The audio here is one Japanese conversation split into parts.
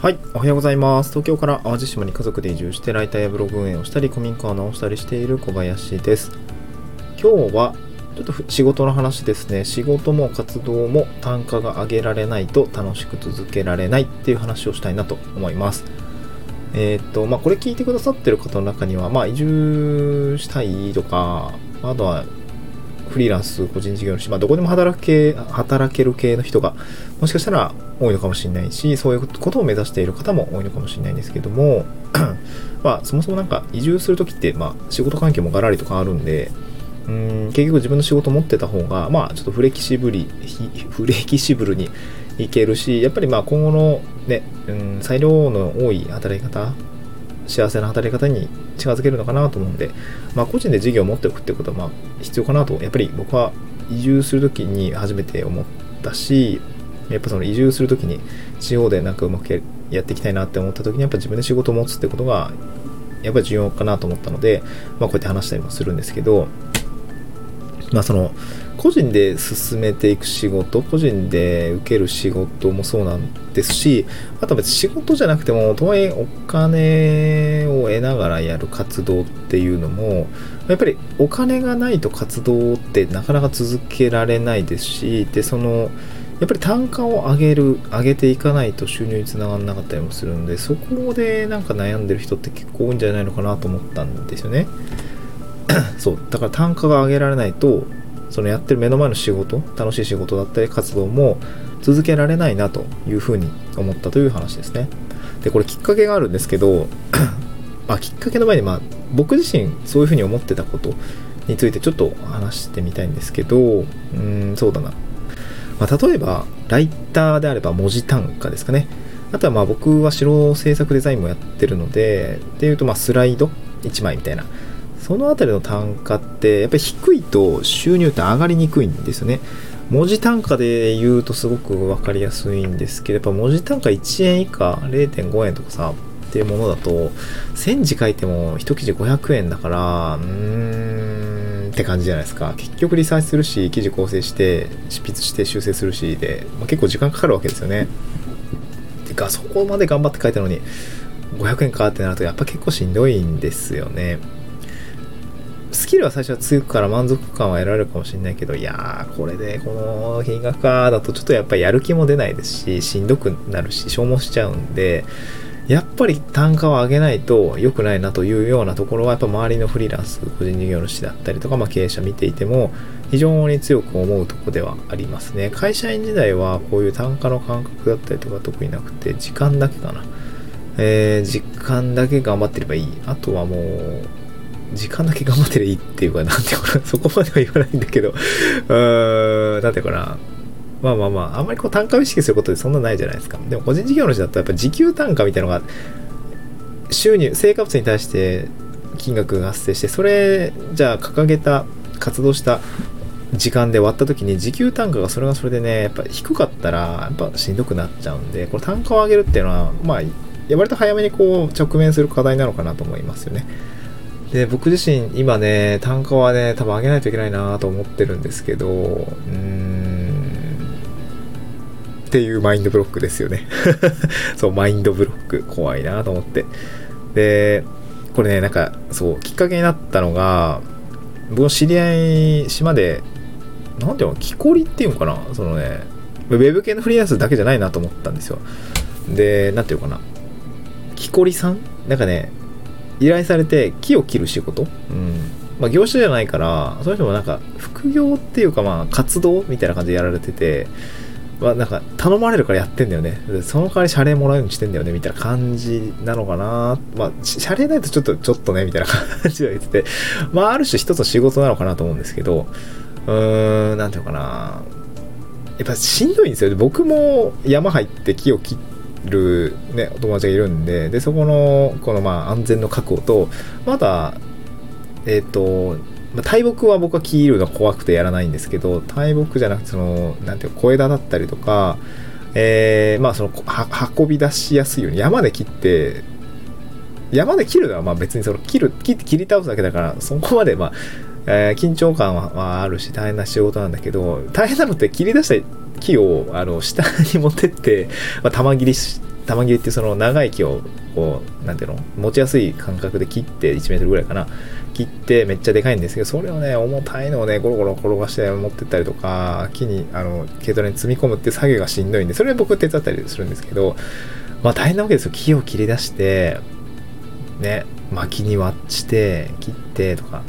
はい、おはようございます。東京から淡路島に家族で移住してライターやブログ運営をしたり、古民家を直したりしている小林です。今日はちょっと仕事の話ですね。仕事も活動も単価が上げられないと楽しく続けられないっていう話をしたいなと思います。えーっと、まあ、これ聞いてくださってる方の中には、まあ、移住したいとか、あとはフリーランス、個人事業主、まあ、どこでも働け、働ける系の人が、もしかしたら多いのかもしれないし、そういうことを目指している方も多いのかもしれないんですけども、まあ、そもそもなんか移住するときって、まあ、仕事環境もガラリとかあるんで、うん結局自分の仕事持ってた方が、まあ、ちょっとフレキシブリ、フレキシブルにいけるし、やっぱりまあ今後のね、うん、裁量の多い働き方、幸せな働き方に近づけるのかなと思うんで、まあ、個人で事業を持っておくってことはまあ必要かなと、やっぱり僕は移住するときに初めて思ったし、やっぱその移住するときに地方でなんかうまくやっていきたいなって思ったときにやっぱ自分で仕事を持つってことがやっぱり重要かなと思ったので、まあ、こうやって話したりもするんですけど、まあその個人で進めていく仕事個人で受ける仕事もそうなんですしあとは別に仕事じゃなくてもとはいえお金を得ながらやる活動っていうのもやっぱりお金がないと活動ってなかなか続けられないですしでそのやっぱり単価を上げる上げていかないと収入につながらなかったりもするんでそこでなんか悩んでる人って結構多いんじゃないのかなと思ったんですよね。そうだから単価が上げられないとそのやってる目の前の仕事楽しい仕事だったり活動も続けられないなというふうに思ったという話ですね。でこれきっかけがあるんですけど まあきっかけの前にまあ僕自身そういうふうに思ってたことについてちょっと話してみたいんですけどうーんそうだな、まあ、例えばライターであれば文字単価ですかね。あとはまあ僕は白制作デザインもやってるのでっていうとまあスライド1枚みたいな。そのあたりの単価ってやっぱり低いと収入って上がりにくいんですよね。文字単価で言うとすごく分かりやすいんですけどやっぱ文字単価1円以下0.5円とかさっていうものだと1000字書いても1記事500円だからうーんって感じじゃないですか。結局リサーチするし記事構成して執筆して修正するしで、まあ、結構時間かかるわけですよね。てかそこまで頑張って書いたのに500円かってなるとやっぱ結構しんどいんですよね。スキルは最初はつくから満足感は得られるかもしれないけど、いやー、これでこの金額かだとちょっとやっぱりやる気も出ないですし、しんどくなるし、消耗しちゃうんで、やっぱり単価を上げないと良くないなというようなところは、やっぱ周りのフリーランス、個人事業主だったりとか、まあ、経営者見ていても、非常に強く思うとこではありますね。会社員時代はこういう単価の感覚だったりとか得意なくて、時間だけかな。えー、時間だけ頑張ってればいい。あとはもう、時間だけ頑張ってりゃいいっていうか、なんていうかな、そこまでは言わないんだけど、うーん、なんていうかな、まあまあまあ、あんまりこう単価を意識することでそんなないじゃないですか。でも個人事業主だとやっぱ時給単価みたいなのが、収入、成果物に対して金額が発生して、それ、じゃあ掲げた、活動した時間で割った時に時給単価がそれがそれでね、やっぱ低かったら、やっぱしんどくなっちゃうんで、これ単価を上げるっていうのは、まあ、割と早めにこう直面する課題なのかなと思いますよね。で僕自身今ね単価はね多分上げないといけないなと思ってるんですけどうーん。っていうマインドブロックですよね。そうマインドブロック。怖いなと思って。でこれねなんかそうきっかけになったのが僕の知り合い島でなんていうの木こりっていうのかな。そのねウェブ系のフリーランスだけじゃないなと思ったんですよ。でなんていうのかな。木こりさん？なんかね依頼されて木を切る仕事、うん。まあ、業種じゃないからその人もなんか副業っていうかまあ活動みたいな感じでやられてて、まあ、なんか頼まれるからやってんだよね。でその代わり謝礼もらうようにしてんだよねみたいな感じなのかな。まあ謝礼ないとちょっとちょっとねみたいな感じで言っててまあある種一つの仕事なのかなと思うんですけどうーんなんていうのかな。やっぱしんどいんですよ。僕も山入って木を切ってる、ね、お友達がいるんででそこのこのまあ安全の確保とまだえっ、ー、とまあ、大木は僕は切るの怖くてやらないんですけど大木じゃなくてそのなんていう小枝だったりとかえー、まあその運び出しやすいように山で切って山で切るのはまあ別にその切る切って切り倒すだけだからそこまでまあ、えー、緊張感はあるし大変な仕事なんだけど大変なのって切り出した木をあの下に持ってって、まあ、玉切りし玉切りってその長い木をこうなんていうの持ちやすい感覚で切って1メートルぐらいかな。切ってめっちゃでかいんですけどそれをね重たいのをねゴロゴロ転がして持ってったりとか木にあの軽トラに積み込むって作業がしんどいんでそれは僕手伝ったりするんですけどまあ大変なわけですよ。木を切り出してね薪に割って切ってとか。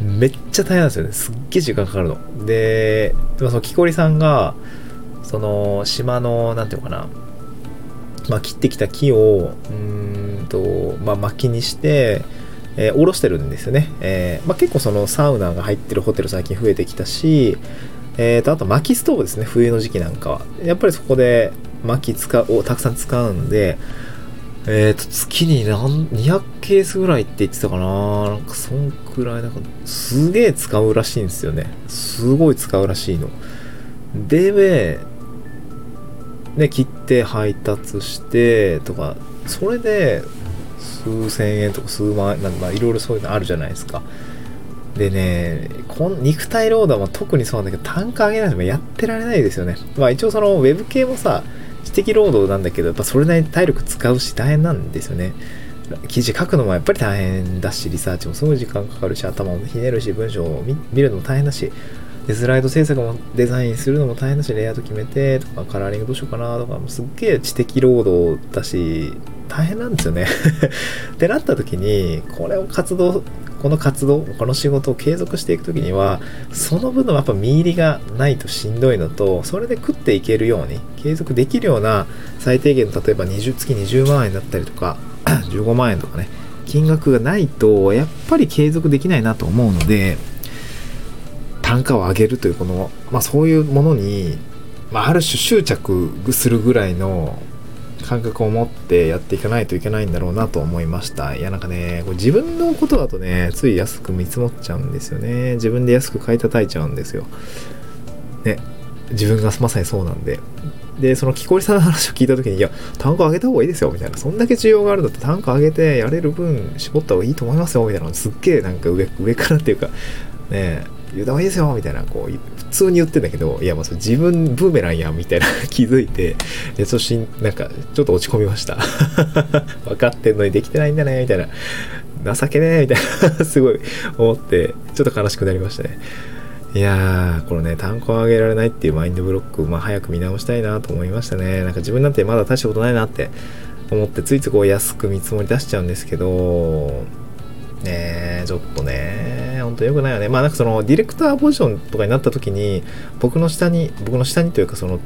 めっちゃ大変なんですよね。すっげえ時間かかるの。ででもその木こりさんがその島の何ていうのかな。まあ、切ってきた木をうんと、まあ、薪にして、えー、下ろしてるんですよね、えーまあ、結構そのサウナが入ってるホテル最近増えてきたし、えー、とあと薪ストーブですね。冬の時期なんかは。やっぱりそこで薪使うをたくさん使うんでえっ、ー、と月に何200ケースぐらいって言ってたかな。なんかそんくらいなんかすげえ使うらしいんですよね。すごい使うらしいの。でね、切って配達してとかそれで数千円とか数万円なんかいろいろそういうのあるじゃないですか。でねこん肉体労働は特にそうなんだけど単価上げないとやってられないですよね。まあ一応そのウェブ系もさ知的労働なんだけどやっぱそれなりに体力使うし大変なんですよね。記事書くのもやっぱり大変だしリサーチもすごい時間かかるし頭もひねるし文章を見るのも大変だしで、スライド制作もデザインするのも大変だし、レイアウト決めてとか、カラーリングどうしようかなとか、もうすっげえ知的労働だし、大変なんですよね。ってなった時に、これを活動、この活動、この仕事を継続していく時には、その分のやっぱ見入りがないとしんどいのと、それで食っていけるように、継続できるような最低限の例えば20月20万円だったりとか、15万円とかね、金額がないと、やっぱり継続できないなと思うので、単価を上げるというこの、まあ、そういうものに、まあ、ある種執着するぐらいの感覚を持ってやっていかないといけないんだろうなと思いました。いやなんかね、これ自分のことだとね、つい安く見積もっちゃうんですよね。自分で安く買い叩いちゃうんですよ。ね、自分がまさにそうなんで。で、その木こりさんの話を聞いた時に、いや、単価上げた方がいいですよ、みたいな。そんだけ需要があるんだって単価上げてやれる分絞った方がいいと思いますよ、みたいな。すっげえなんか上、上からっていうか、ね言うた方がいいですよみたいな、こう、普通に言ってんだけど、いや、もうそれ自分ブーメランやんみたいな 気づいて、で、そしなんか、ちょっと落ち込みました。分かってんのにできてないんだね、みたいな。情けねえ、みたいな すごい思って、ちょっと悲しくなりましたね。いやー、このね、単価を上げられないっていうマインドブロック、まあ、早く見直したいなと思いましたね。なんか自分なんてまだ大したことないなって思って、ついついこう安く見積もり出しちゃうんですけど、ねちょっとね、ほんと良くないよね。まあなんかそのディレクターポジションとかになった時に、僕の下に、僕の下にというかその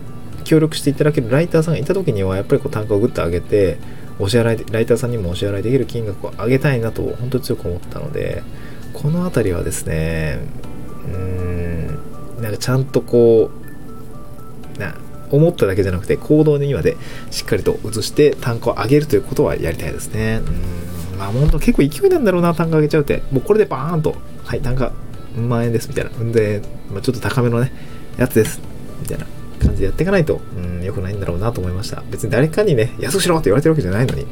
協力していただけるライターさんがいた時には、やっぱりこう単価をグッと上げて、お支払い、ライターさんにもお支払いできる金額を上げたいなと、本当に強く思ったので、この辺りはですね、うーん、なんかちゃんとこう、な、思っただけじゃなくて行動にまでしっかりと移して単価を上げるということはやりたいですね。うんまあ、ほんと結構勢いなんだろうな、単価上げちゃうって。もうこれでバーンと、はい、単価、万円です、みたいな。んで、まあ、ちょっと高めのね、やつです、みたいな感じでやっていかないと、うん、良くないんだろうなと思いました。別に誰かにね、安くしろって言われてるわけじゃないのに、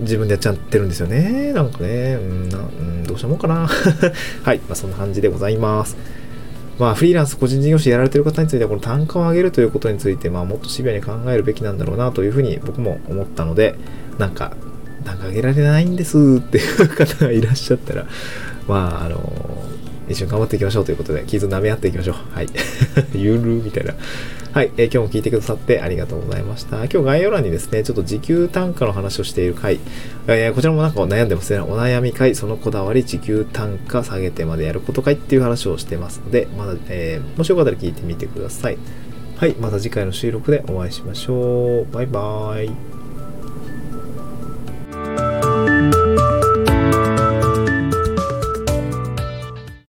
自分でやっちゃってるんですよね。なんかね、うん、なうん、どうしたもんかな。はい、まあ、そんな感じでございます。まあ、フリーランス、個人事業者やられてる方については、この単価を上げるということについて、まあ、もっとシビアに考えるべきなんだろうなというふうに僕も思ったので、なんか、なんかあげられないんですっていう方がいらっしゃったら、まあ、あの一緒に頑張っていきましょうということで、傷舐め合っていきましょう。はい。ゆるみたいな。はい、えー、今日も聞いてくださってありがとうございました。今日概要欄にですね、ちょっと時給単価の話をしている回、えー、こちらもなんか悩んでますね。お悩み回、そのこだわり、時給単価下げてまでやることかいっていう話をしてますので、まだ、えー、もしよかったら聞いてみてください。はい、また次回の収録でお会いしましょう。バイバーイ。